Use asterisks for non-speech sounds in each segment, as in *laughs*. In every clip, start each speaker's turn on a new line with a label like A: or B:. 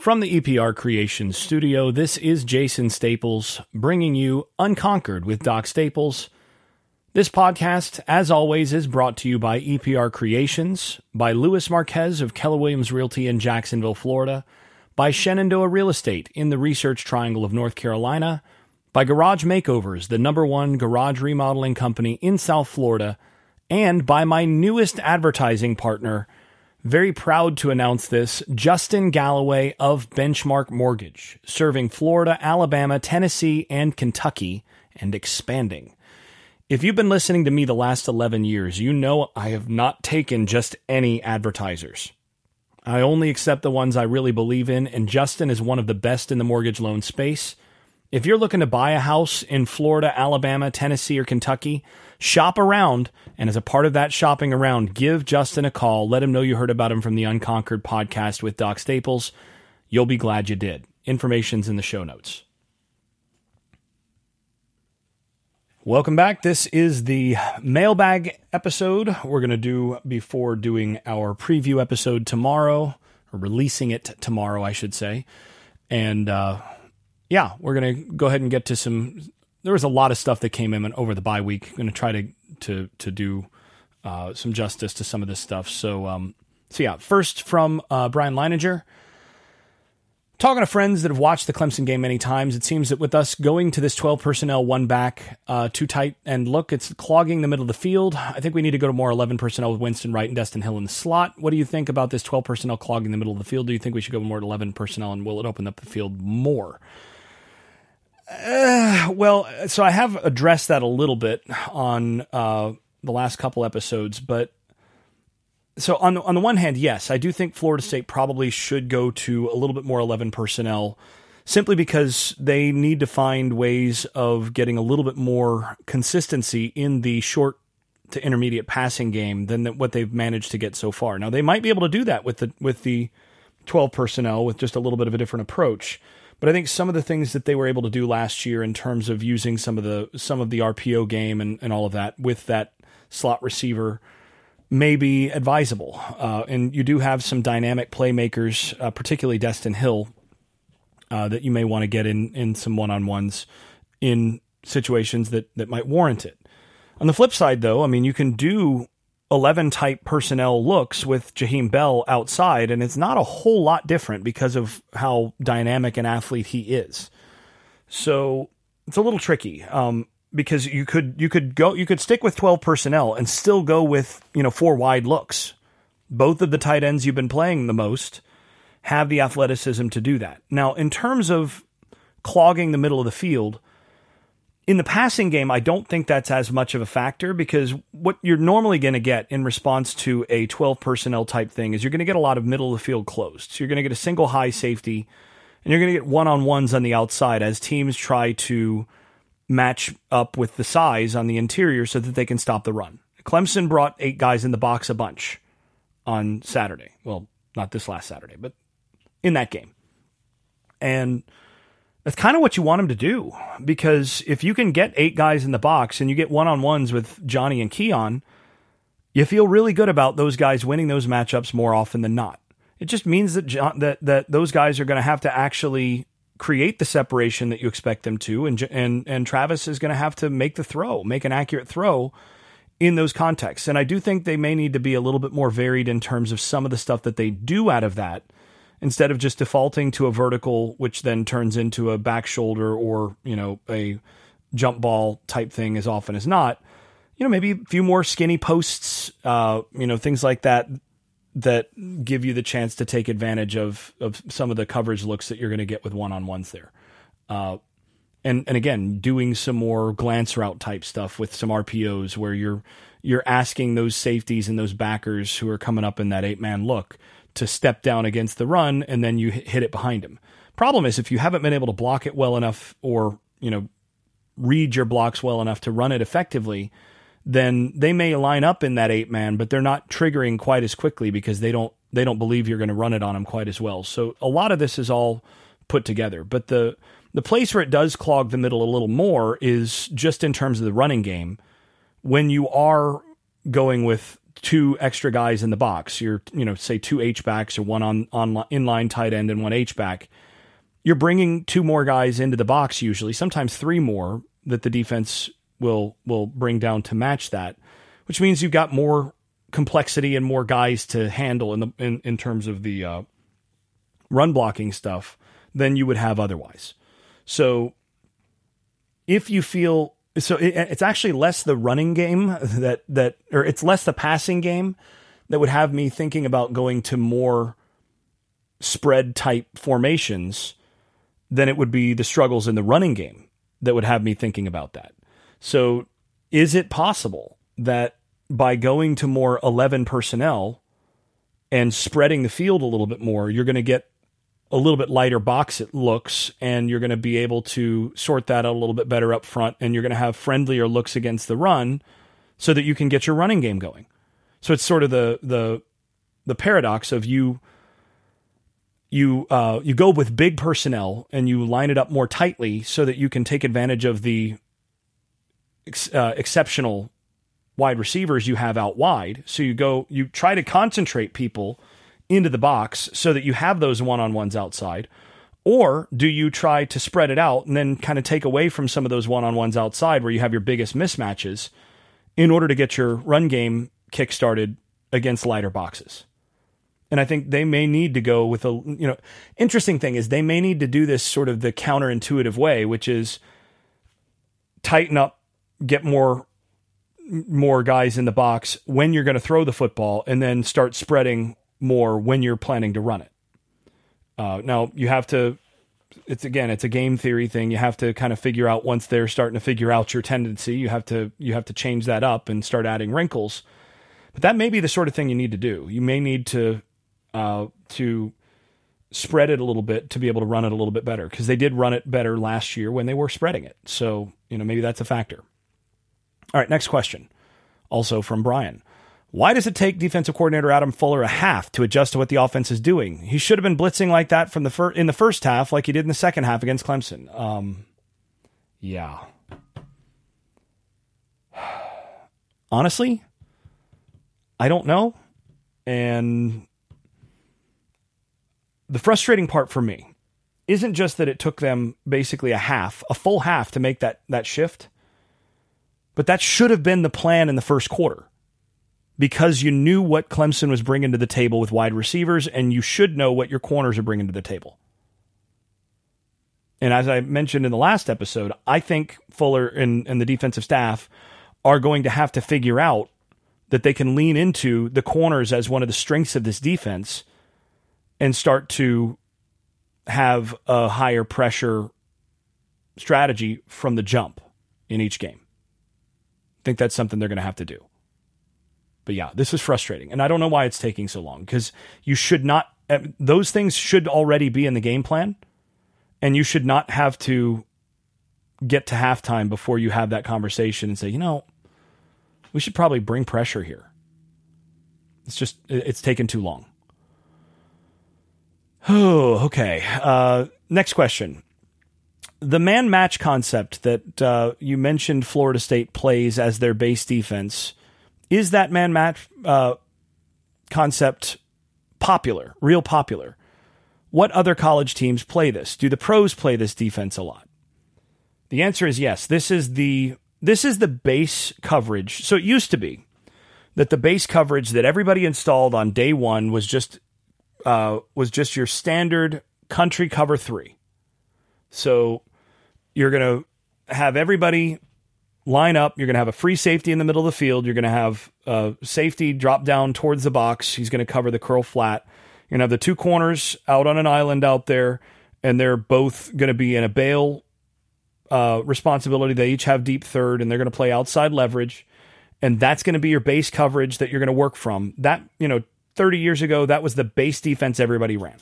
A: From the EPR Creations studio, this is Jason Staples bringing you Unconquered with Doc Staples. This podcast, as always, is brought to you by EPR Creations, by Luis Marquez of Keller Williams Realty in Jacksonville, Florida, by Shenandoah Real Estate in the Research Triangle of North Carolina, by Garage Makeovers, the number one garage remodeling company in South Florida, and by my newest advertising partner, very proud to announce this Justin Galloway of Benchmark Mortgage, serving Florida, Alabama, Tennessee, and Kentucky, and expanding. If you've been listening to me the last 11 years, you know I have not taken just any advertisers. I only accept the ones I really believe in, and Justin is one of the best in the mortgage loan space. If you're looking to buy a house in Florida, Alabama, Tennessee, or Kentucky, shop around. And as a part of that shopping around, give Justin a call. Let him know you heard about him from the Unconquered podcast with Doc Staples. You'll be glad you did. Information's in the show notes. Welcome back. This is the mailbag episode we're going to do before doing our preview episode tomorrow, or releasing it tomorrow, I should say. And uh, yeah, we're going to go ahead and get to some there was a lot of stuff that came in over the bye week. I'm going to try to to to do uh, some justice to some of this stuff. So um, so yeah, first from uh, Brian Leininger. Talking to friends that have watched the Clemson game many times, it seems that with us going to this 12 personnel, one back, uh, too tight and look, it's clogging the middle of the field. I think we need to go to more 11 personnel with Winston Wright and Destyn Hill in the slot. What do you think about this 12 personnel clogging the middle of the field? Do you think we should go more 11 personnel and will it open up the field more? Uh, well, so I have addressed that a little bit on uh, the last couple episodes, but so on on the one hand, yes, I do think Florida State probably should go to a little bit more eleven personnel, simply because they need to find ways of getting a little bit more consistency in the short to intermediate passing game than what they've managed to get so far. Now they might be able to do that with the with the twelve personnel with just a little bit of a different approach. But I think some of the things that they were able to do last year in terms of using some of the some of the RPO game and, and all of that with that slot receiver may be advisable. Uh, and you do have some dynamic playmakers, uh, particularly Destyn Hill, uh, that you may want to get in in some one on ones in situations that that might warrant it. On the flip side, though, I mean, you can do 11 type personnel looks with Jaheim Bell outside, and it's not a whole lot different because of how dynamic an athlete he is. So it's a little tricky um, because you could you could go you could stick with 12 personnel and still go with you know four wide looks. Both of the tight ends you've been playing the most have the athleticism to do that. Now, in terms of clogging the middle of the field, in the passing game, I don't think that's as much of a factor because what you're normally going to get in response to a 12 personnel type thing is you're going to get a lot of middle of the field closed. So you're going to get a single high safety and you're going to get one on ones on the outside as teams try to match up with the size on the interior so that they can stop the run. Clemson brought eight guys in the box a bunch on Saturday. Well, not this last Saturday, but in that game. And that's kind of what you want him to do because if you can get eight guys in the box and you get one on ones with Johnny and Keon, you feel really good about those guys winning those matchups more often than not. It just means that John, that that those guys are going to have to actually create the separation that you expect them to, and and and Travis is going to have to make the throw, make an accurate throw in those contexts. And I do think they may need to be a little bit more varied in terms of some of the stuff that they do out of that instead of just defaulting to a vertical, which then turns into a back shoulder or, you know, a jump ball type thing as often as not. You know, maybe a few more skinny posts, uh, you know, things like that that give you the chance to take advantage of of some of the coverage looks that you're going to get with one on ones there. Uh, and and again, doing some more glance route type stuff with some RPOs where you're you're asking those safeties and those backers who are coming up in that eight man look to step down against the run and then you hit it behind him. Problem is if you haven't been able to block it well enough or, you know, read your blocks well enough to run it effectively, then they may line up in that eight man, but they're not triggering quite as quickly because they don't they don't believe you're going to run it on them quite as well. So a lot of this is all put together. But the the place where it does clog the middle a little more is just in terms of the running game. When you are going with two extra guys in the box. You're, you know, say two H backs or one on on inline tight end and one H back. You're bringing two more guys into the box usually, sometimes three more that the defense will will bring down to match that, which means you've got more complexity and more guys to handle in the in, in terms of the uh, run blocking stuff than you would have otherwise. So if you feel so it, it's actually less the running game that that or it's less the passing game that would have me thinking about going to more spread type formations than it would be the struggles in the running game that would have me thinking about that. So is it possible that by going to more 11 personnel and spreading the field a little bit more, you're going to get a little bit lighter box it looks, and you're going to be able to sort that out a little bit better up front, and you're going to have friendlier looks against the run, so that you can get your running game going. So it's sort of the the the paradox of you you uh, you go with big personnel and you line it up more tightly so that you can take advantage of the ex- uh, exceptional wide receivers you have out wide. So you go you try to concentrate people into the box so that you have those one on ones outside? Or do you try to spread it out and then kind of take away from some of those one on ones outside where you have your biggest mismatches in order to get your run game kick started against lighter boxes? And I think they may need to go with a, you know, interesting thing is they may need to do this sort of the counterintuitive way, which is tighten up, get more more guys in the box when you're going to throw the football and then start spreading more when you're planning to run it. Uh, now you have to. It's again, it's a game theory thing. You have to kind of figure out once they're starting to figure out your tendency. You have to you have to change that up and start adding wrinkles. But that may be the sort of thing you need to do. You may need to uh, to spread it a little bit to be able to run it a little bit better because they did run it better last year when they were spreading it. So you know maybe that's a factor. All right, next question, also from Brian. Why does it take defensive coordinator Adam Fuller a half to adjust to what the offense is doing? He should have been blitzing like that from the fir- in the first half, like he did in the second half against Clemson. Um, yeah. *sighs* Honestly, I don't know. And the frustrating part for me isn't just that it took them basically a half, a full half to make that that shift, but that should have been the plan in the first quarter because you knew what Clemson was bringing to the table with wide receivers, and you should know what your corners are bringing to the table. And as I mentioned in the last episode, I think Fuller and, and the defensive staff are going to have to figure out that they can lean into the corners as one of the strengths of this defense and start to have a higher pressure strategy from the jump in each game. I think that's something they're going to have to do. But yeah, this is frustrating. And I don't know why it's taking so long because you should not, eh, those things should already be in the game plan. And you should not have to get to halftime before you have that conversation and say, you know, we should probably bring pressure here. It's just, it's taken too long. Oh, *sighs* okay. Uh, next question. The man match concept that uh, you mentioned Florida State plays as their base defense is that man match uh, concept popular, real popular? What other college teams play this? Do the pros play this defense a lot? The answer is yes. This is the this is the base coverage. So it used to be that the base coverage that everybody installed on day one was just uh, was just your standard country cover three. So you're to have everybody line up. You're going to have a free safety in the middle of the field. You're going to have a safety drop down towards the box. He's going to cover the curl flat. You're going to have the two corners out on an island out there, and they're both going to be in a bail uh, responsibility. They each have deep third, and they're going to play outside leverage. And that's going to be your base coverage that you're going to work from. That, you know, 30 years ago, that was the base defense everybody ran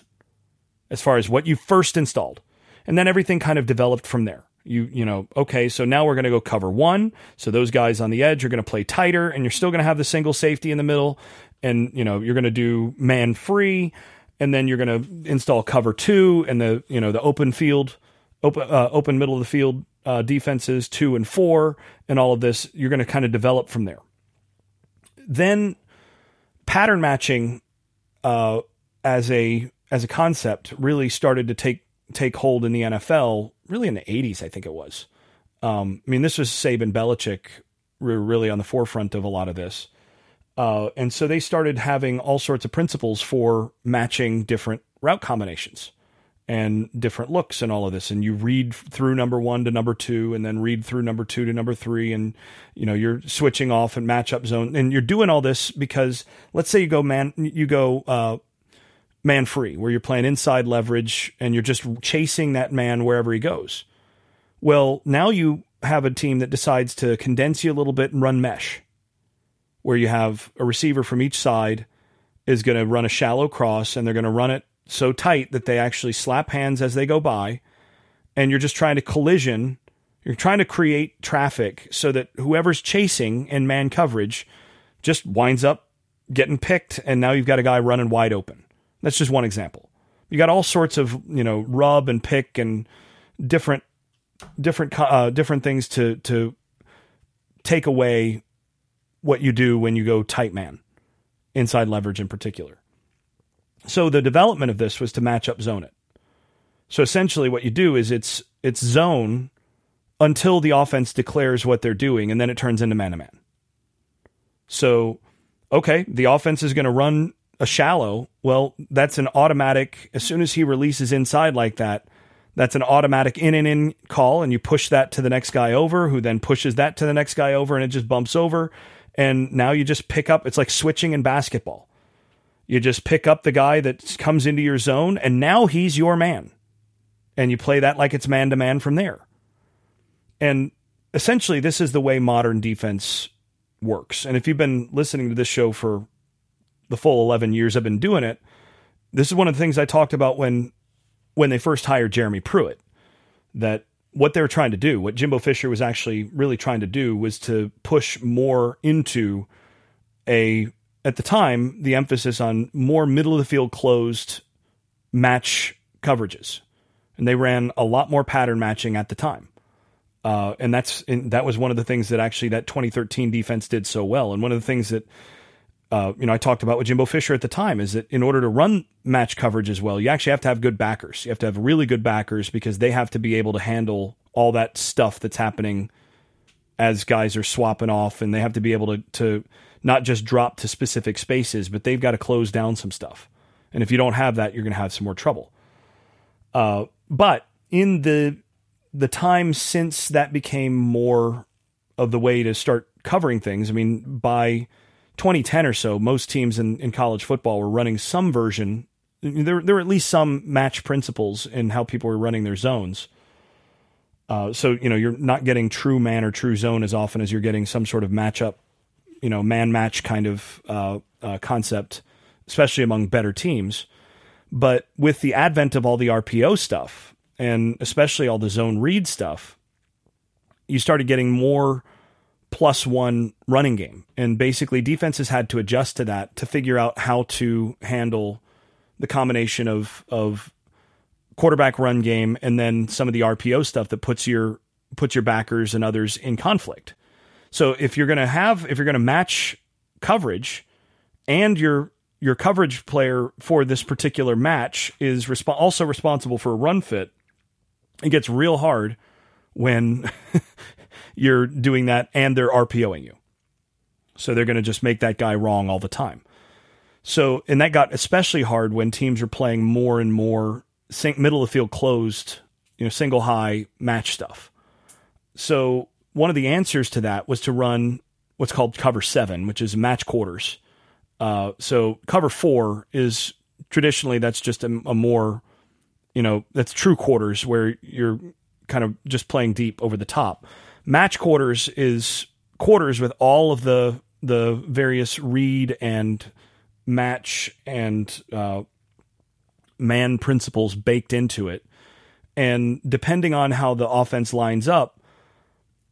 A: as far as what you first installed. And then everything kind of developed from there you you know okay so now we're going to go cover one. So those guys on the edge are going to play tighter and you're still going to have the single safety in the middle and you know you're going to do man free and then you're going to install cover two and the you know the open field open uh, open middle of the field uh, defenses two and four and all of this you're going to kind of develop from there. Then pattern matching uh, as a as a concept really started to take take hold in the NFL really in the 80s, I think it was. Um, I mean, this was Saban Belichick were really on the forefront of a lot of this. Uh, and so they started having all sorts of principles for matching different route combinations and different looks and all of this. And you read through number one to number two, and then read through number two to number three, and you know you're switching off and matchup zone, and you're doing all this because let's say you go man, you go uh, man free, where you're playing inside leverage and you're just chasing that man wherever he goes. Well, now you have a team that decides to condense you a little bit and run mesh, where you have a receiver from each side is going to run a shallow cross and they're going to run it so tight that they actually slap hands as they go by. And you're just trying to collision. You're trying to create traffic so that whoever's chasing in man coverage just winds up getting picked. And now you've got a guy running wide open. That's just one example. You got all sorts of, you know, rub and pick and different different uh, different things to to take away what you do when you go tight man inside leverage in particular. So the development of this was to match up zone it. So essentially what you do is it's it's zone until the offense declares what they're doing and then it turns into man to man. So okay, the offense is going to run a shallow. Well, that's an automatic as soon as he releases inside like that, that's an automatic in and in call and you push that to the next guy over who then pushes that to the next guy over and it just bumps over and now you just pick up it's like switching in basketball you just pick up the guy that comes into your zone, and now he's your man. And you play that like it's man to man from there. And essentially, this is the way modern defense works. And if you've been listening to this show for the full 11 years I've been doing it, this is one of the things I talked about when when they first hired Jeremy Pruitt that what they were trying to do, what Jimbo Fisher was actually really trying to do was to push more into a at the time the emphasis on more middle of the field closed match coverages, and they ran a lot more pattern matching at the time. Uh, and that's and that was one of the things that actually that 2013 defense did so well. And one of the things that uh, you know I talked about with Jimbo Fisher at the time is that in order to run match coverage as well, you actually have to have good backers. You have to have really good backers because they have to be able to handle all that stuff that's happening as guys are swapping off, and they have to be able to to not just drop to specific spaces, but they've got to close down some stuff. And if you don't have that, you're going to have some more trouble. Uh, but in the the time since that became more of the way to start covering things, I mean, by 2010 or so, most teams in, in college football were running some version. There, there were at least some match principles in how people were running their zones. Uh, so you know you're not getting true man or true zone as often as you're getting some sort of matchup you know man match kind of uh, uh, concept, especially among better teams. But with the advent of all the RPO stuff and especially all the zone read stuff, you started getting more plus one running game. And basically, defenses had to adjust to that to figure out how to handle the combination of, of quarterback run game and then some of the RPO stuff that puts your puts your backers and others in conflict. So if you're going to have if you're going to match coverage and your your coverage player for this particular match is resp- also responsible for a run fit, it gets real hard when *laughs* you're doing that and they're RPOing you. So they're going to just make that guy wrong all the time. So, and that got especially hard when teams are playing more and more middle of the field closed, you know, single high match stuff. So one of the answers to that was to run what's called cover seven, which is match quarters. Uh, so cover four is traditionally that's just a, a, more, you know, that's true quarters where you're kind of just playing deep over the top. Match quarters is quarters with all of the the various read and match and uh, man principles baked into it. And depending on how the offense lines up,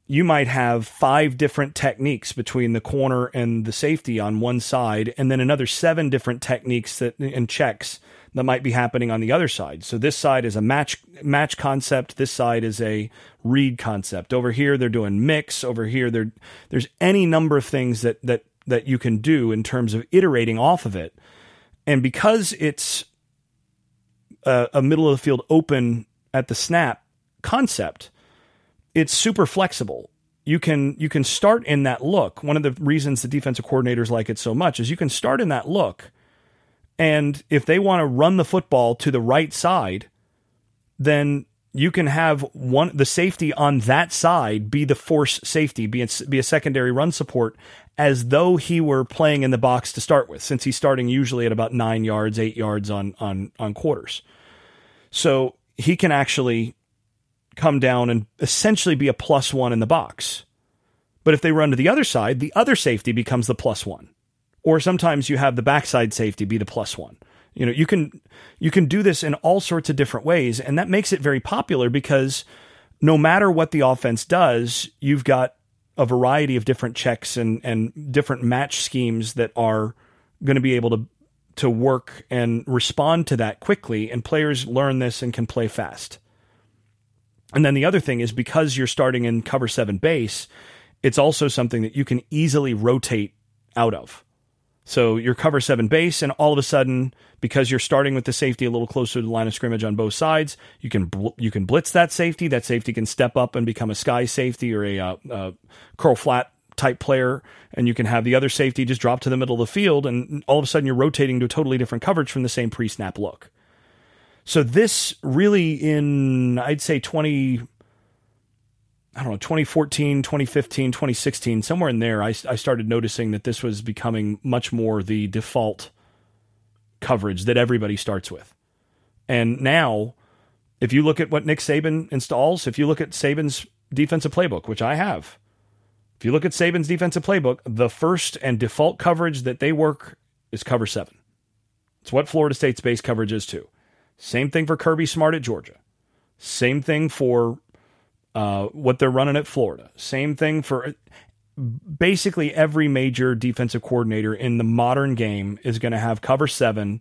A: you might have five different techniques between the corner and the safety on one side, and then another seven different techniques that and checks that might be happening on the other side. So this side is a match match concept. This side is a read concept. Over here they're doing mix. Over here there's any number of things that that that you can do in terms of iterating off of it. And because it's a, a middle of the field open at the snap concept, it's super flexible. You can you can start in that look. One of the reasons the defensive coordinators like it so much is you can start in that look, and if they want to run the football to the right side, then you can have one the safety on that side be the force safety, be be a secondary run support, as though he were playing in the box to start with, since he's starting usually at about nine yards, eight yards on on on quarters. So he can actually come down and essentially be a plus one in the box. But if they run to the other side, the other safety becomes the plus one. Or sometimes you have the backside safety be the plus one. You know, you can you can do this in all sorts of different ways, and that makes it very popular because no matter what the offense does, you've got a variety of different checks and and different match schemes that are going to be able to to work and respond to that quickly, and players learn this and can play fast. And then the other thing is because you're starting in cover seven base, it's also something that you can easily rotate out of. So you're cover seven base, and all of a sudden, because you're starting with the safety a little closer to the line of scrimmage on both sides, you can bl- you can blitz that safety. That safety can step up and become a sky safety or a uh, uh, curl flat type player, and you can have the other safety just drop to the middle of the field, and all of a sudden you're rotating to a totally different coverage from the same pre snap look. So this really in I'd say 20 I don't know, 2014, 2015, 2016, somewhere in there, I, I started noticing that this was becoming much more the default coverage that everybody starts with. And now, if you look at what Nick Saban installs, if you look at Saban's defensive playbook, which I have, if you look at Saban's defensive playbook, the first and default coverage that they work is cover seven. It's what Florida State's base coverage is too. Same thing for Kirby Smart at Georgia. Same thing for uh, what they're running at Florida. Same thing for basically every major defensive coordinator in the modern game is going to have cover seven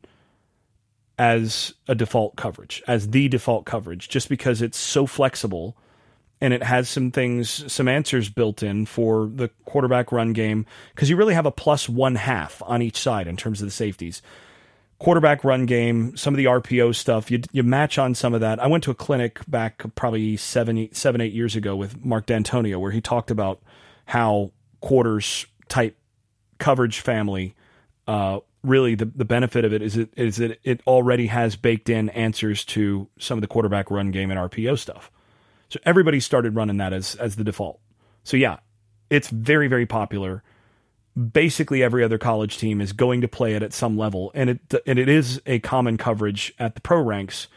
A: as a default coverage, as the default coverage, just because it's so flexible and it has some things, some answers built in for the quarterback run game because you really have a plus one half on each side in terms of the safeties quarterback run game, some of the RPO stuff. You you match on some of that. I went to a clinic back probably seven, seven, eight years ago with Mark Dantonio, where he talked about how quarters type coverage family. Uh, really, the the benefit of it is it is that it already has baked in answers to some of the quarterback run game and RPO stuff. So everybody started running that as as the default. So yeah, it's very very popular basically every other college team is going to play it at some level, and it and it is a common coverage at the pro ranks.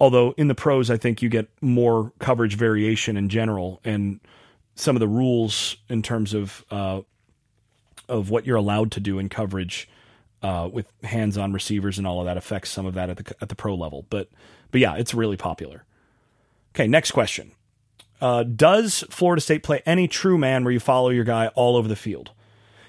A: Although in the pros, I think you get more coverage variation in general, and some of the rules in terms of uh, of what you're allowed to do in coverage uh, with hands-on receivers and all of that affects some of that at the at the pro level. But but yeah, it's really popular. Okay, next question. Uh, does Florida State play any true man where you follow your guy all over the field?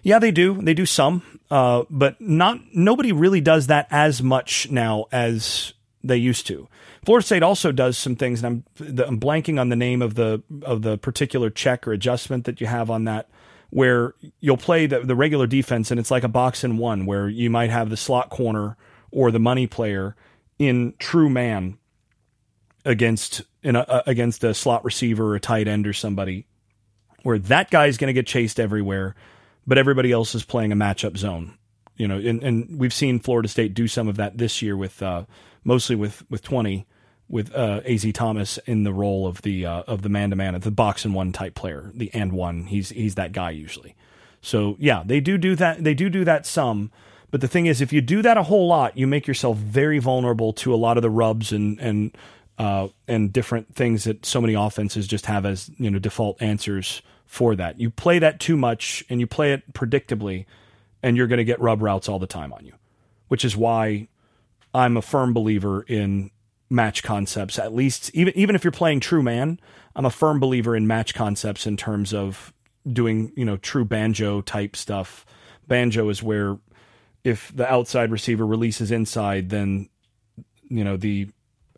A: Yeah, they do. They do some, uh, but not nobody really does that as much now as they used to. Florida State also does some things, and I'm I'm blanking on the name of the of the particular check or adjustment that you have on that, where you'll play the the regular defense, and it's like a box in one, where you might have the slot corner or the money player in true man against in a, against a slot receiver or a tight end or somebody, where that guy is going to get chased everywhere but everybody else is playing a matchup zone. You know, and, and we've seen Florida State do some of that this year with uh, mostly with with twenty with uh, Az Thomas in the role of the uh, of the man to man, the box and one type player, the and one. He's he's that guy usually. So yeah, they do do that. They do do that some. But the thing is, if you do that a whole lot, you make yourself very vulnerable to a lot of the rubs and and uh, and different things that so many offenses just have as you know default answers for that. You play that too much and you play it predictably, and you're going to get rub routes all the time on you, which is why I'm a firm believer in match concepts. At least, even even if you're playing true man, I'm a firm believer in match concepts in terms of doing you know true banjo type stuff. Banjo is where if the outside receiver releases inside, then you know the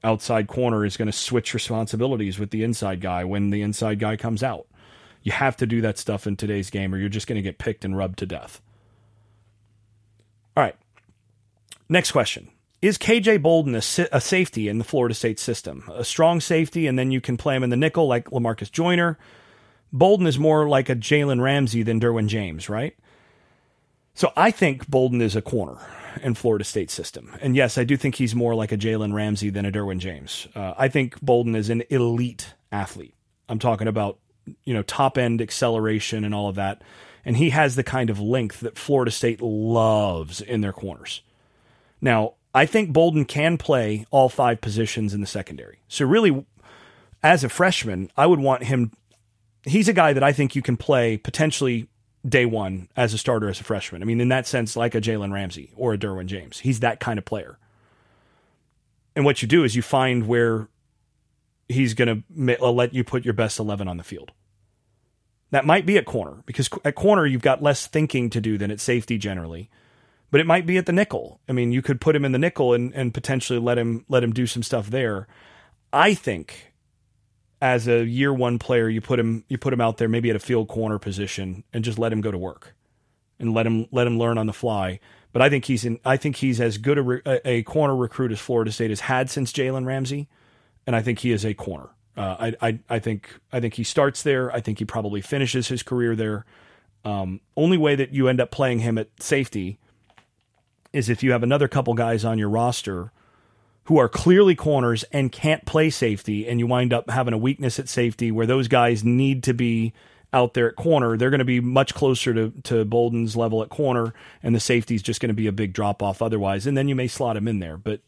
A: outside corner is going to switch responsibilities with the inside guy when the inside guy comes out. You have to do that stuff in today's game, or you're just going to get picked and rubbed to death. All right. Next question. Is KJ Bolden a, a, safety in the Florida State system? A strong safety, and then you can play him in the nickel like Lamarcus Joyner. Bolden is more like a Jalen Ramsey than Derwin James, right? So I think Bolden is a corner in Florida State system. And yes, I do think he's more like a Jalen Ramsey than a Derwin James. Uh, I think Bolden is an elite athlete. I'm talking about, you know, top end acceleration and all of that. And he has the kind of length that Florida State loves in their corners. Now, I think Bolden can play all five positions in the secondary. So, really, as a freshman, I would want him. He's a guy that I think you can play potentially day one as a starter as a freshman. I mean, in that sense, like a Jalen Ramsey or a Derwin James. He's that kind of player. And what you do is you find where he's going to uh, let you put your best 11 on the field. That might be at corner because at corner you've got less thinking to do than at safety generally. But it might be at the nickel. I mean, you could put him in the nickel and, and potentially let him let him do some stuff there. I think as a year one player, you put him you put him out there maybe at a field corner position and just let him go to work and let him let him learn on the fly. But I think he's in. I think he's as good a, a corner recruit as Florida State has had since Jalen Ramsey, and I think he is a corner. Uh, I, I I think I think he starts there. I think he probably finishes his career there. Um, only way that you end up playing him at safety is if you have another couple guys on your roster who are clearly corners and can't play safety, and you wind up having a weakness at safety where those guys need to be out there at corner. They're going to be much closer to, to Bolden's level at corner, and the safety is just going to be a big drop off otherwise. And then you may slot him in there. But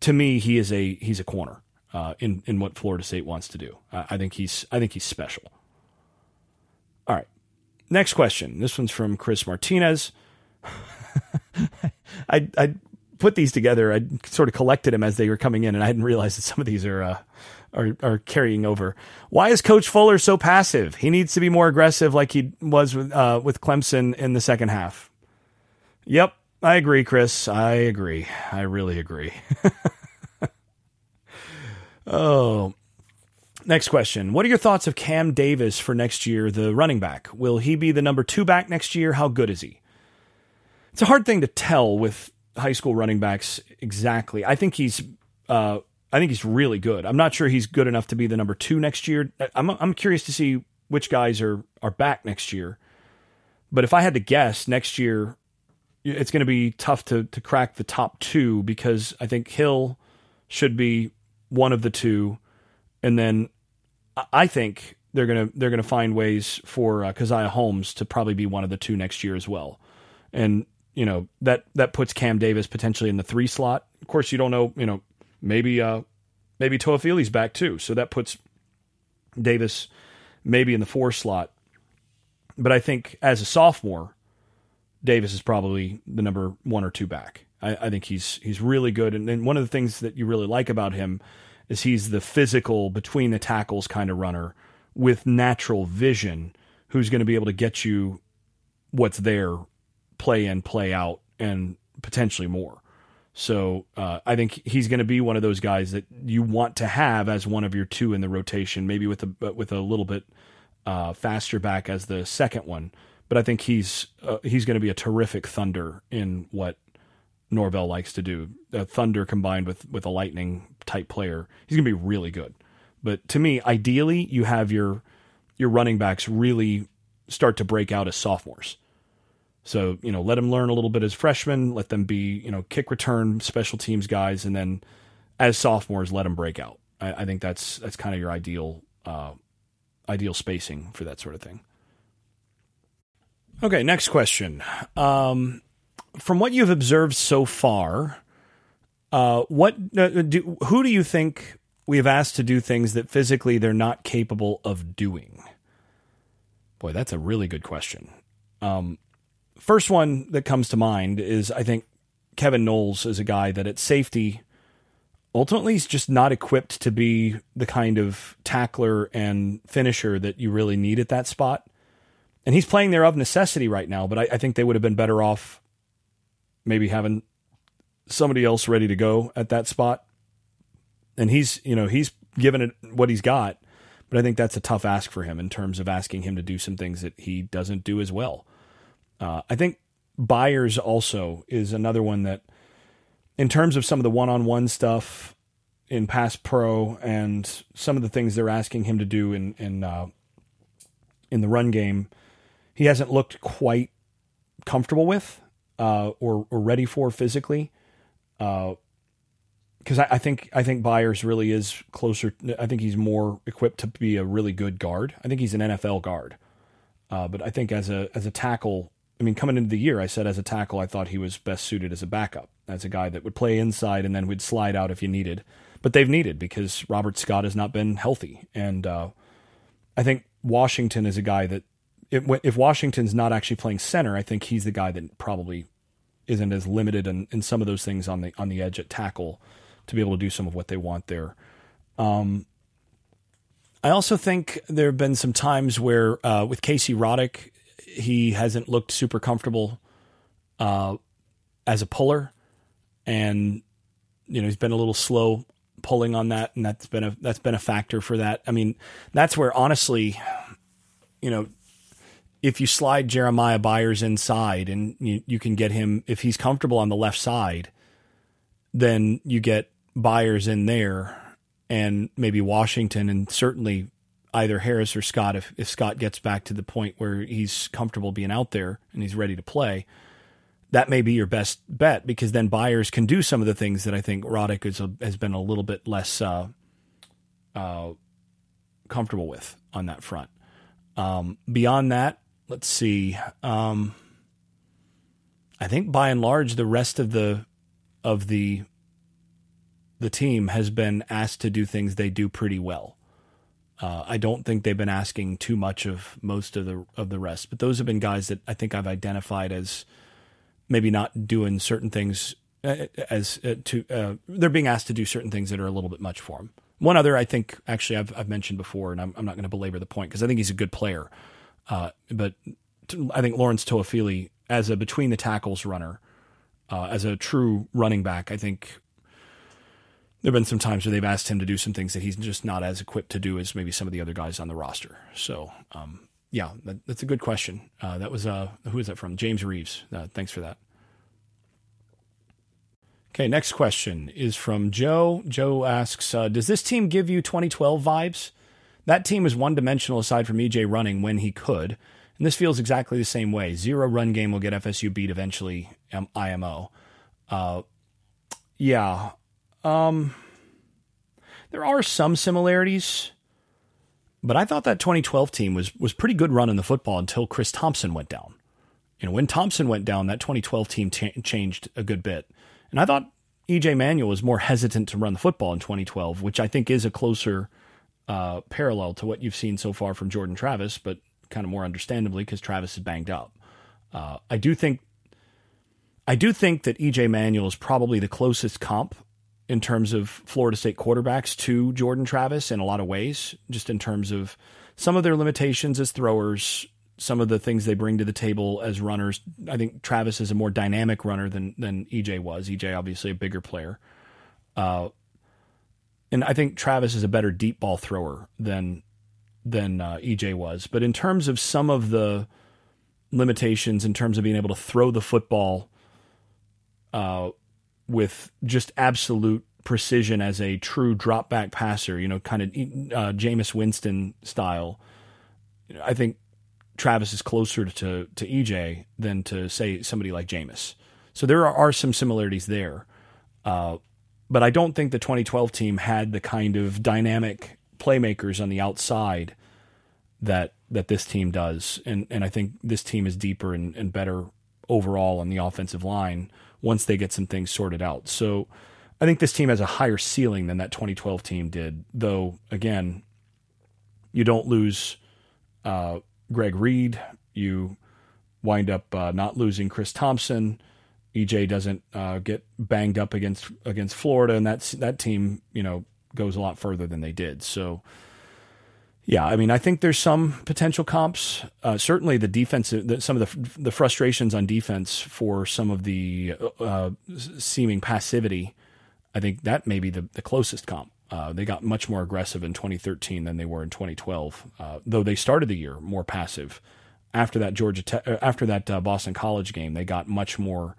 A: to me, he is a he's a corner uh, in in what Florida State wants to do. Uh, I think he's I think he's special. All right, next question. This one's from Chris Martinez. *laughs* I I put these together, I sort of collected them as they were coming in, and I didn't realize that some of these are uh, are, are carrying over. Why is Coach Fuller so passive? He needs to be more aggressive, like he was with uh, with Clemson in the second half. Yep, I agree, Chris. I agree. I really agree. *laughs* oh. Next question. What are your thoughts of Cam Davis for next year, the running back? Will he be the number two back next year? How good is he? It's a hard thing to tell with high school running backs exactly. I think he's uh, I think he's really good. I'm not sure he's good enough to be the number two next year. I'm I'm curious to see which guys are are back next year. But if I had to guess, next year it's going to be tough to to crack the top two because I think Hill should be one of the two, and then I think they're gonna they're gonna find ways for uh, Caziah Holmes to probably be one of the two next year as well. And you know that that puts Cam Davis potentially in the three slot. Of course, you don't know. You know, maybe uh, maybe Toafili's back too, so that puts Davis maybe in the four slot. But I think as a sophomore, Davis is probably the number one or two back. I, I think he's he's really good, and, and one of the things that you really like about him is he's the physical between the tackles kind of runner with natural vision, who's going to be able to get you what's there play in, play out, and potentially more. So uh, I think he's going to be one of those guys that you want to have as one of your two in the rotation, maybe with a with a little bit uh, faster back as the second one. But I think he's uh, he's going to be a terrific Thunder in what Norvell likes to do. A Thunder combined with with a Lightning type player, he's going to be really good. But to me, ideally, you have your your running backs really start to break out as sophomores. So, you know, let them learn a little bit as freshmen, let them be, you know, kick return special teams guys, and then as sophomores, let them break out. I, I think that's that's kind of your ideal uh, ideal spacing for that sort of thing. Okay, next question. Um, from what you've observed so far, uh, what uh, do, who do you think we have asked to do things that physically they're not capable of doing? Boy, that's a really good question. Um, first one that comes to mind is I think Kevin Knowles is a guy that at safety ultimately he's just not equipped to be the kind of tackler and finisher that you really need at that spot. And he's playing there of necessity right now, but I, I think they would have been better off maybe having somebody else ready to go at that spot. And he's, you know, he's given it what he's got, but I think that's a tough ask for him in terms of asking him to do some things that he doesn't do as well. Uh, I think Byers also is another one that, in terms of some of the one-on-one stuff in pass pro and some of the things they're asking him to do in in uh, in the run game, he hasn't looked quite comfortable with uh, or or ready for physically. Because uh, I, I, think I think Byers really is closer. I think he's more equipped to be a really good guard. I think he's an NFL guard. Uh, but I think as a as a tackle, I mean, coming into the year, I said as a tackle, I thought he was best suited as a backup, as a guy that would play inside and then would slide out if you needed. But they've needed because Robert Scott has not been healthy, and uh, I think Washington is a guy that if Washington's not actually playing center, I think he's the guy that probably isn't as limited in, in some of those things on the on the edge at tackle to be able to do some of what they want there. Um, I also think there have been some times where uh, with Casey Roddick, he hasn't looked super comfortable uh, as a puller, and you know he's been a little slow pulling on that, and that's been a that's been a factor for that. I mean, that's where honestly, you know, if you slide Jeremiah Byers inside and you, you can get him if he's comfortable on the left side, then you get Byers in there and maybe Washington and certainly either Harris or Scott if, if Scott gets back to the point where he's comfortable being out there and he's ready to play. That may be your best bet because then Byers can do some of the things that I think Roddick is a, has been a little bit less uh, uh, comfortable with on that front. Um, beyond that, let's see. Um, I think by and large, the rest of the of the the team has been asked to do things they do pretty well. Uh, I don't think they've been asking too much of most of the of the rest, but those have been guys that I think I've identified as maybe not doing certain things uh, as uh, to uh, they're being asked to do certain things that are a little bit much for them. One other I think actually I've I've mentioned before, and I'm, I'm not going to belabor the point because I think he's a good player. Uh, but I think Lawrence Toafili, as a between the tackles runner, uh, as a true running back, I think there have been some times where they've asked him to do some things that he's just not as equipped to do as maybe some of the other guys on the roster. So, um, yeah, that, that's a good question. Uh, that was uh, who is that from? James Reeves. Uh, thanks for that. Okay, next question is from Joe. Joe asks, uh, "Does this team give you 2012 vibes?" That team was one dimensional aside from EJ running when he could. And this feels exactly the same way. Zero run game will get FSU beat eventually, um, IMO. Uh, yeah. Um, there are some similarities, but I thought that 2012 team was, was pretty good running the football until Chris Thompson went down. You know, when Thompson went down, that 2012 team t- changed a good bit. And I thought EJ Manuel was more hesitant to run the football in 2012, which I think is a closer uh, parallel to what you've seen so far from Jordan Travis, but kind of more understandably because Travis is banged up. Uh, I do think I do think that EJ Manuel is probably the closest comp in terms of Florida State quarterbacks to Jordan Travis in a lot of ways, just in terms of some of their limitations as throwers, some of the things they bring to the table as runners. I think Travis is a more dynamic runner than than EJ was. EJ obviously a bigger player. Uh, and I think Travis is a better deep ball thrower than than uh, EJ was. But in terms of some of the limitations, in terms of being able to throw the football uh, with just absolute precision as a true drop back passer, you know, kind of uh, Jameis Winston style, I think Travis is closer to to EJ than to say somebody like Jameis. So there are, some similarities there. Uh, but I don't think the 2012 team had the kind of dynamic playmakers on the outside that that this team does, and and I think this team is deeper and, and better overall on the offensive line once they get some things sorted out. So I think this team has a higher ceiling than that 2012 team did. Though again, you don't lose uh, Greg Reid. you wind up uh, not losing Chris Thompson. EJ doesn't uh, get banged up against against Florida, and that's that team, you know, goes a lot further than they did. So, yeah, I mean, I think there's some potential comps. Uh, certainly, the defensive, some of the the frustrations on defense for some of the uh, seeming passivity. I think that may be the, the closest comp. Uh, they got much more aggressive in 2013 than they were in 2012, uh, though they started the year more passive. after that Georgia Te- uh, after that uh, Boston College game, they got much more.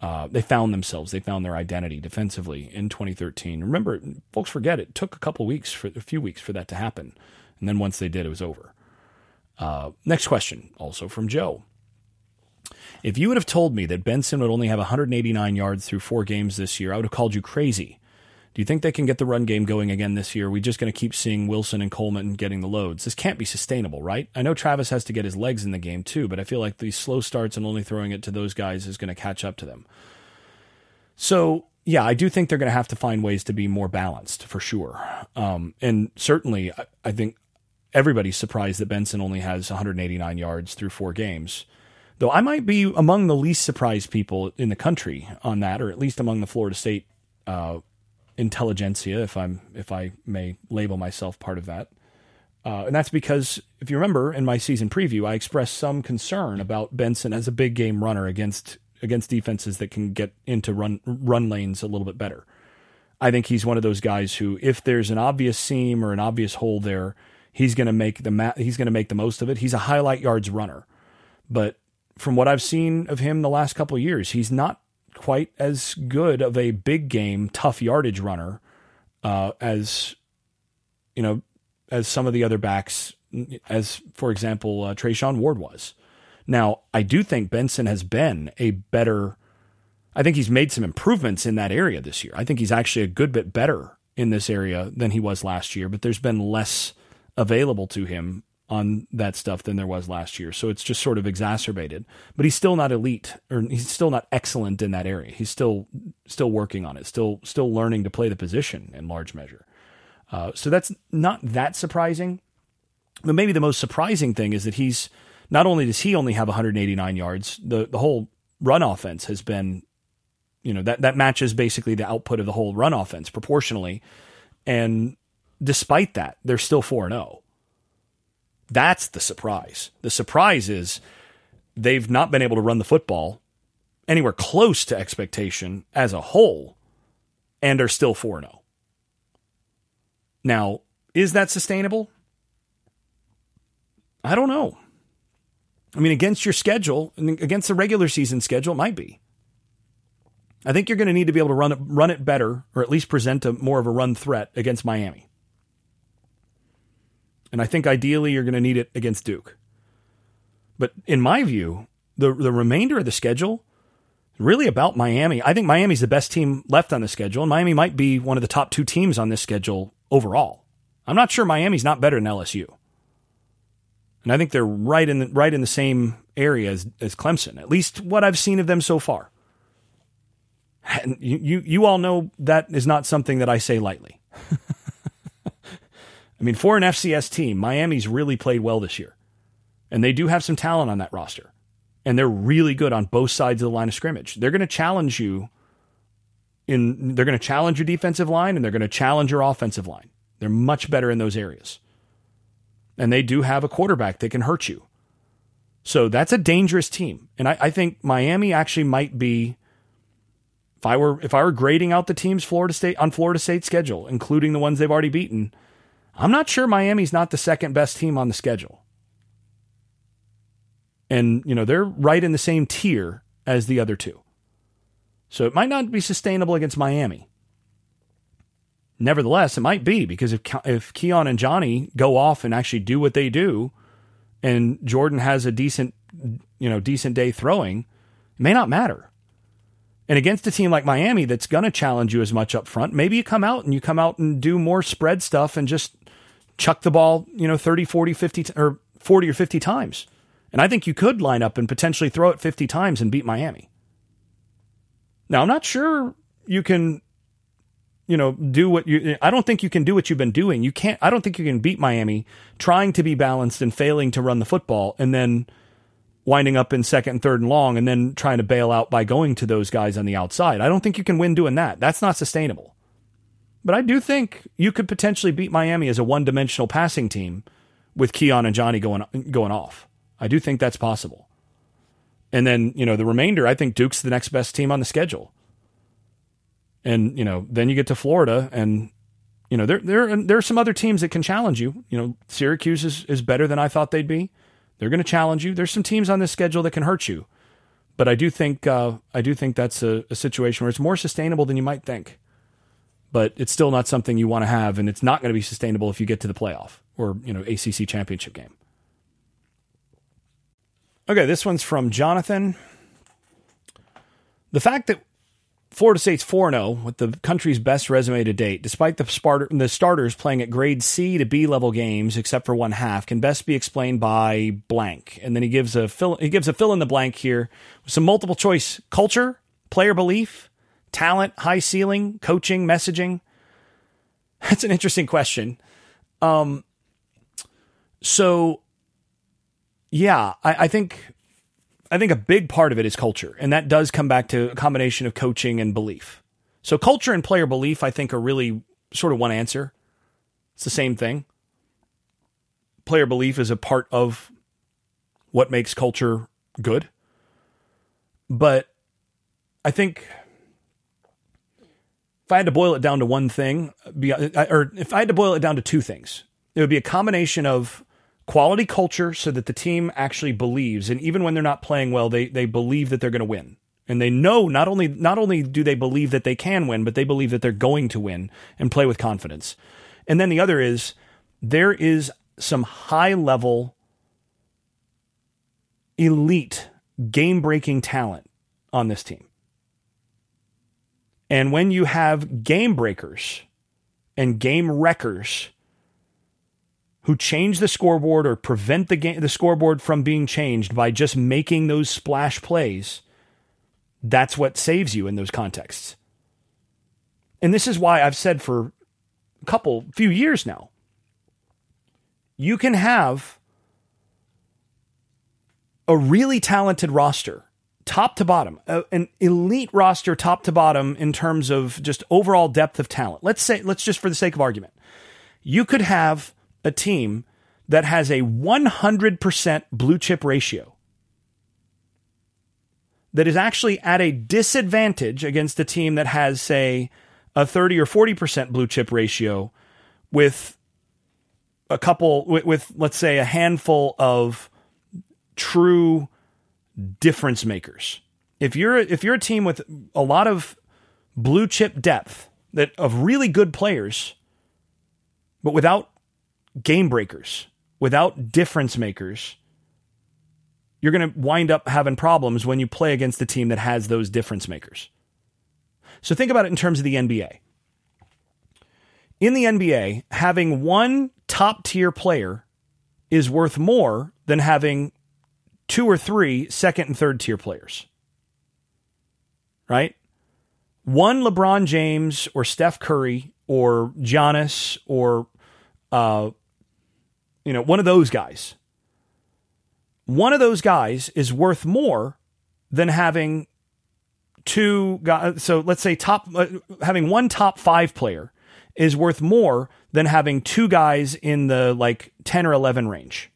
A: Uh, they found themselves. They found their identity defensively in 2013. Remember, folks forget it took a couple weeks for a few weeks for that to happen, and then once they did, it was over. Uh, next question, also from Joe. If you would have told me that Benson would only have 189 yards through four games this year, I would have called you crazy. Do you think they can get the run game going again this year? Are we just going to keep seeing Wilson and Coleman getting the loads? This can't be sustainable, right? I know Travis has to get his legs in the game too, but I feel like these slow starts and only throwing it to those guys is going to catch up to them. So, yeah, I do think they're going to have to find ways to be more balanced for sure. Um, and certainly, I, I think everybody's surprised that Benson only has 189 yards through four games. Though I might be among the least surprised people in the country on that, or at least among the Florida State uh, intelligentsia, if I'm if I may label myself part of that. Uh, and that's because, if you remember, in my season preview, I expressed some concern about Benson as a big game runner against against defenses that can get into run run lanes a little bit better. I think he's one of those guys who, if there's an obvious seam or an obvious hole there, he's going to make the ma- he's going to make the most of it. He's a highlight yards runner, but from what I've seen of him the last couple years, he's not quite as good of a big game, tough yardage runner uh, as you know as some of the other backs, as for example uh, Treshaun Ward was. Now, I do think Benson has been a better. I think he's made some improvements in that area this year. I think he's actually a good bit better in this area than he was last year, but there's been less available to him on that stuff than there was last year. So it's just sort of exacerbated. But he's still not elite or he's still not excellent in that area. He's still still working on it, still still learning to play the position in large measure. Uh, so that's not that surprising. But maybe the most surprising thing is that he's not only does he only have 189 yards, the the whole run offense has been, you know, that that matches basically the output of the whole run offense proportionally. And despite that, they're still 4 0. That's the surprise. The surprise is they've not been able to run the football anywhere close to expectation as a whole and are still 4 0. Now, is that sustainable? I don't know. I mean, against your schedule, against the regular season schedule, it might be. I think you're going to need to be able to run it, run it better, or at least present a more of a run threat against Miami. And I think ideally you're going to need it against Duke. But in my view, the the remainder of the schedule really about Miami. I think Miami's the best team left on the schedule, and Miami might be one of the top two teams on this schedule overall. I'm not sure Miami's not better than LSU. And I think they're right in the, right in the same area as, as Clemson, at least what I've seen of them so far. And you, you, you all know that is not something that I say lightly. *laughs* I mean, for an FCS team, Miami's really played well this year. And they do have some talent on that roster. And they're really good on both sides of the line of scrimmage. They're going to challenge you in they're going to challenge your defensive line and they're going to challenge your offensive line. They're much better in those areas. And they do have a quarterback that can hurt you. So that's a dangerous team. And I, I think Miami actually might be if I were if I were grading out the teams Florida State on Florida State's schedule, including the ones they've already beaten, I'm not sure Miami's not the second best team on the schedule. And, you know, they're right in the same tier as the other two. So it might not be sustainable against Miami. Nevertheless, it might be because if if Keon and Johnny go off and actually do what they do, and Jordan has a decent, you know, decent day throwing, it may not matter. And against a team like Miami that's going to challenge you as much up front, maybe you come out and you come out and do more spread stuff and just chuck the ball, you know, 30, 40, 50 or 40 or 50 times. And I think you could line up and potentially throw it 50 times and beat Miami. Now, I'm not sure you can you know, do what you I don't think you can do what you've been doing. You can't I don't think you can beat Miami trying to be balanced and failing to run the football and then winding up in second and third and long and then trying to bail out by going to those guys on the outside. I don't think you can win doing that. That's not sustainable. But I do think you could potentially beat Miami as a one dimensional passing team with Keon and Johnny going going off. I do think that's possible. And then, you know, the remainder, I think Duke's the next best team on the schedule. And, you know, then you get to Florida and you know, there there there are some other teams that can challenge you. You know, Syracuse is, is better than I thought they'd be. They're going to challenge you. There's some teams on this schedule that can hurt you, but I do think uh, I do think that's a, a situation where it's more sustainable than you might think. But it's still not something you want to have, and it's not going to be sustainable if you get to the playoff or you know ACC championship game. Okay, this one's from Jonathan. The fact that Florida State's 4 0 with the country's best resume to date, despite the, Sparta- the starters playing at grade C to B level games, except for one half, can best be explained by blank. And then he gives a fill, he gives a fill in the blank here with some multiple choice culture, player belief, talent, high ceiling, coaching, messaging. *laughs* That's an interesting question. Um, so, yeah, I, I think I think a big part of it is culture, and that does come back to a combination of coaching and belief. So culture and player belief, I think, are really sort of one answer. It's the same thing. Player belief is a part of what makes culture good. But I think if I had to boil it down to one thing, or if I had to boil it down to two things, it would be a combination of quality culture so that the team actually believes and even when they're not playing well they they believe that they're going to win. And they know not only not only do they believe that they can win but they believe that they're going to win and play with confidence. And then the other is there is some high level elite game breaking talent on this team and when you have game breakers and game wreckers who change the scoreboard or prevent the game, the scoreboard from being changed by just making those splash plays, that's what saves you in those contexts. And this is why I've said for a couple few years now, you can have a really talented roster top to bottom, an elite roster top to bottom in terms of just overall depth of talent. Let's say let's just for the sake of argument. You could have a team that has a 100% blue chip ratio that is actually at a disadvantage against a team that has, say, a 30 or 40% blue chip ratio with a couple, with, with let's say, a handful of true difference makers. If you're if you're a team with a lot of blue chip depth that of really good players, but without game breakers, without difference makers, you're going to wind up having problems when you play against a team that has those difference makers. So think about it in terms of the NBA. In the NBA, having one top tier player is worth more than having two or three second and third tier players. Right? One LeBron James or Steph Curry or Giannis or uh, you know, one of those guys. One of those guys is worth more than having two guys. So let's say top, uh, having one top five player is worth more than having two guys in the like 10 or 11 range.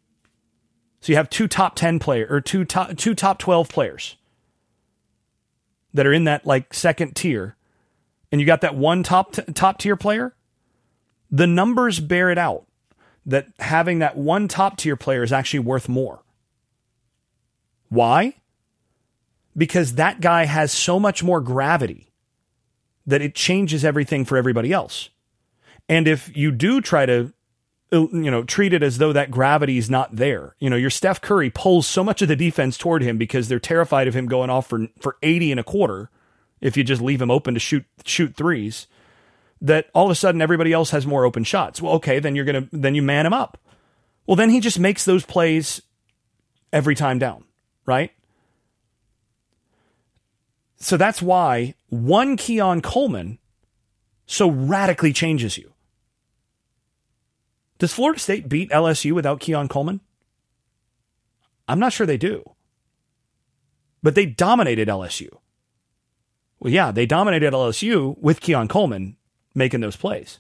A: So you have two top 10 player or two top, two top 12 players that are in that like second tier and you got that one top t- top tier player, the numbers bear it out that having that one top tier player is actually worth more. Why? Because that guy has so much more gravity that it changes everything for everybody else. And if you do try to you know, treat it as though that gravity is not there. You know, your Steph Curry pulls so much of the defense toward him because they're terrified of him going off for for 80 and a quarter if you just leave him open to shoot shoot threes that all of a sudden everybody else has more open shots. Well, okay, then you're going to then you man him up. Well, then he just makes those plays every time down, right? So that's why one Keon Coleman so radically changes you. Does Florida State beat LSU without Keon Coleman? I'm not sure they do. But they dominated LSU. Well, yeah, they dominated LSU with Keon Coleman making those plays.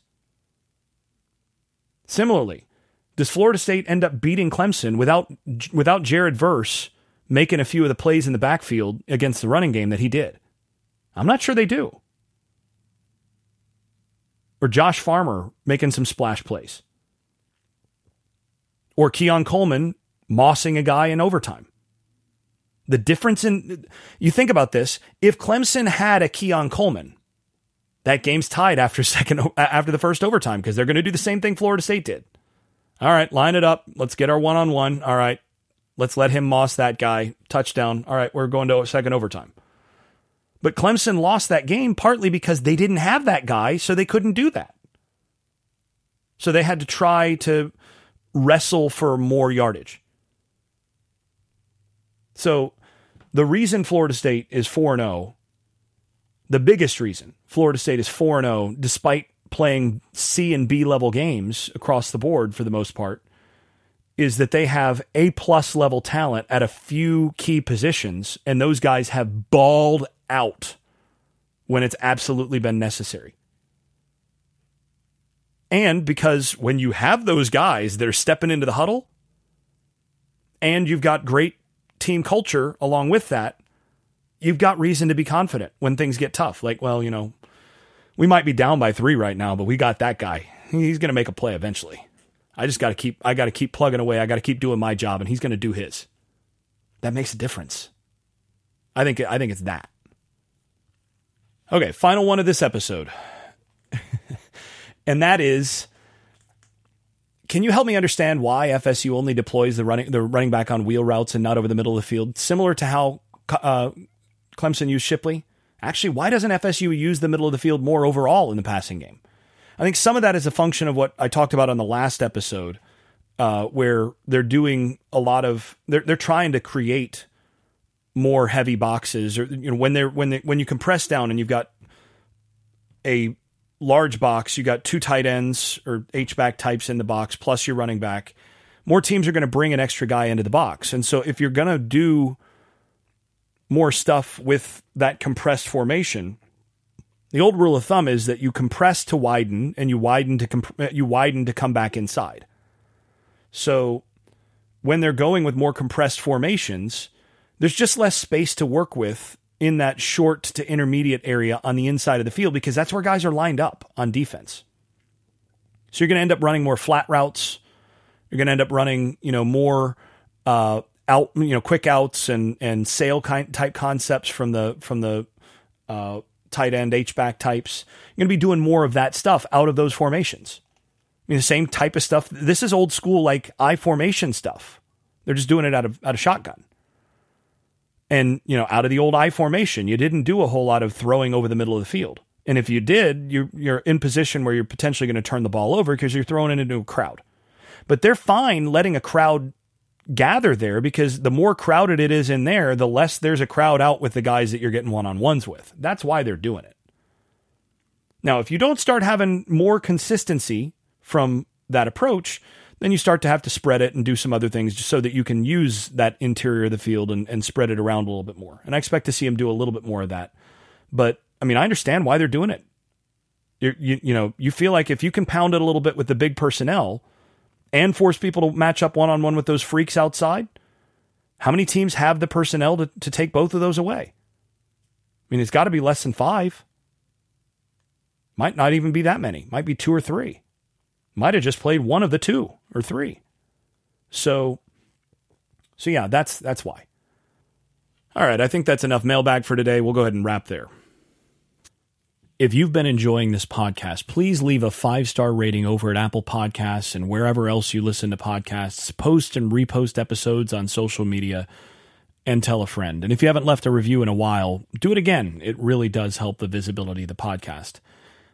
A: Similarly, does Florida State end up beating Clemson without without Jared Verse making a few of the plays in the backfield against the running game that he did? I'm not sure they do. Or Josh Farmer making some splash plays. Or Keon Coleman mossing a guy in overtime. The difference in you think about this, if Clemson had a Keon Coleman, that game's tied after *laughs* second after the first overtime because they're going to do the same thing Florida State did. All right, line it up. Let's get our one on one. All right, let's let him moss that guy. Touchdown. All right, we're going to second overtime. But Clemson lost that game partly because they didn't have that guy, so they couldn't do that. So they had to try to wrestle for more yardage. So the reason Florida State is 4 0, the biggest reason Florida State is 4 0, despite playing C and B level games across the board for the most part, is that they have A plus level talent at a few key positions, and those guys have balled out when it's absolutely been necessary. And because when you have those guys that are stepping into the huddle, and you've got great team culture along with that, you've got reason to be confident when things get tough. Like, well, you know, we might be down by three right now, but we got that guy. He's going to make a play eventually. I just got to keep, I got to keep plugging away. I got to keep doing my job and he's going to do his. That makes a difference. I think, I think it's that. Okay. Final one of this episode. *laughs* and that is, can you help me understand why FSU only deploys the running the running back on wheel routes and not over the middle of the field, similar to how uh, Clemson used Shipley? Actually, why doesn't FSU use the middle of the field more overall in the passing game? I think some of that is a function of what I talked about on the last episode, uh, where they're doing a lot of they're they're trying to create more heavy boxes, or you know when they're when they when you compress down and you've got a large box, you got two tight ends or H back types in the box, plus your running back. More teams are going to bring an extra guy into the box, and so if you're going to do more stuff with that compressed formation. The old rule of thumb is that you compress to widen and you widen to comp- uh, you widen to come back inside. So when they're going with more compressed formations, there's just less space to work with in that short to intermediate area on the inside of the field because that's where guys are lined up on defense. So you're going to end up running more flat routes. You're going to end up running, you know, more uh, out, you know, quick outs and and sail kind type concepts from the from the uh, tight end H back types. You're going to be doing more of that stuff out of those formations. I mean, the same type of stuff. This is old school like I formation stuff. They're just doing it out of out of shotgun. And you know, out of the old I formation, you didn't do a whole lot of throwing over the middle of the field. And if you did, you're you're in position where you're potentially going to turn the ball over because you're throwing it into a crowd. But they're fine letting a crowd gather there because the more crowded it is in there, the less there's a crowd out with the guys that you're getting one on ones with. That's why they're doing it. Now, if you don't start having more consistency from that approach, then you start to have to spread it and do some other things just so that you can use that interior of the field and, and spread it around a little bit more. And I expect to see them do a little bit more of that. But I mean, I understand why they're doing it. You, you, you know, you feel like if you can pound it a little bit with the big personnel, and force people to match up one on one with those freaks outside? How many teams have the personnel to, to take both of those away? I mean, it's got to be less than five. Might not even be that many. Might be two or three. Might have just played one of the two or three. So, so yeah, that's that's why. All right, I think that's enough mailbag for today. We'll go ahead and wrap there. If you've been enjoying this podcast, please leave a five star rating over at Apple Podcasts and wherever else you listen to podcasts. Post and repost episodes on social media and tell a friend. And if you haven't left a review in a while, do it again. It really does help the visibility of the podcast.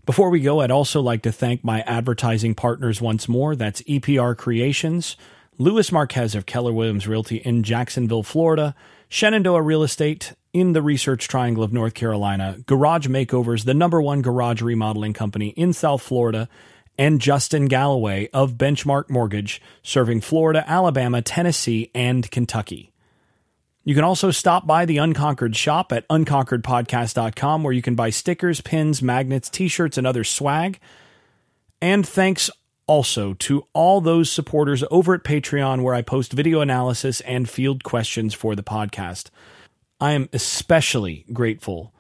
A: Before we go, I'd also like to thank my advertising partners once more. That's EPR Creations, Luis Marquez of Keller Williams Realty in Jacksonville, Florida, Shenandoah Real Estate, in the Research Triangle of North Carolina, Garage Makeovers, the number one garage remodeling company in South Florida, and Justin Galloway of Benchmark Mortgage, serving Florida, Alabama, Tennessee, and Kentucky. You can also stop by the Unconquered shop at unconqueredpodcast.com where you can buy stickers, pins, magnets, t shirts, and other swag. And thanks also to all those supporters over at Patreon where I post video analysis and field questions for the podcast. I am especially grateful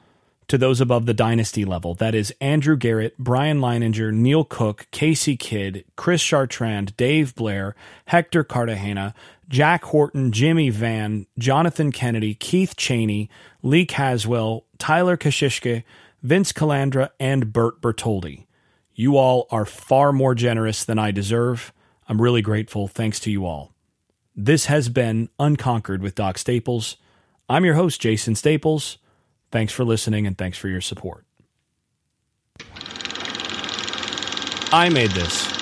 A: to those above the dynasty level. That is Andrew Garrett, Brian Leininger, Neil Cook, Casey Kidd, Chris Chartrand, Dave Blair, Hector Cartagena, Jack Horton, Jimmy Van, Jonathan Kennedy, Keith Cheney, Lee Caswell, Tyler Kashishke, Vince Calandra, and Bert Bertoldi. You all are far more generous than I deserve. I'm really grateful. Thanks to you all. This has been Unconquered with Doc Staples. I'm your host, Jason Staples. Thanks for listening and thanks for your support. I made this.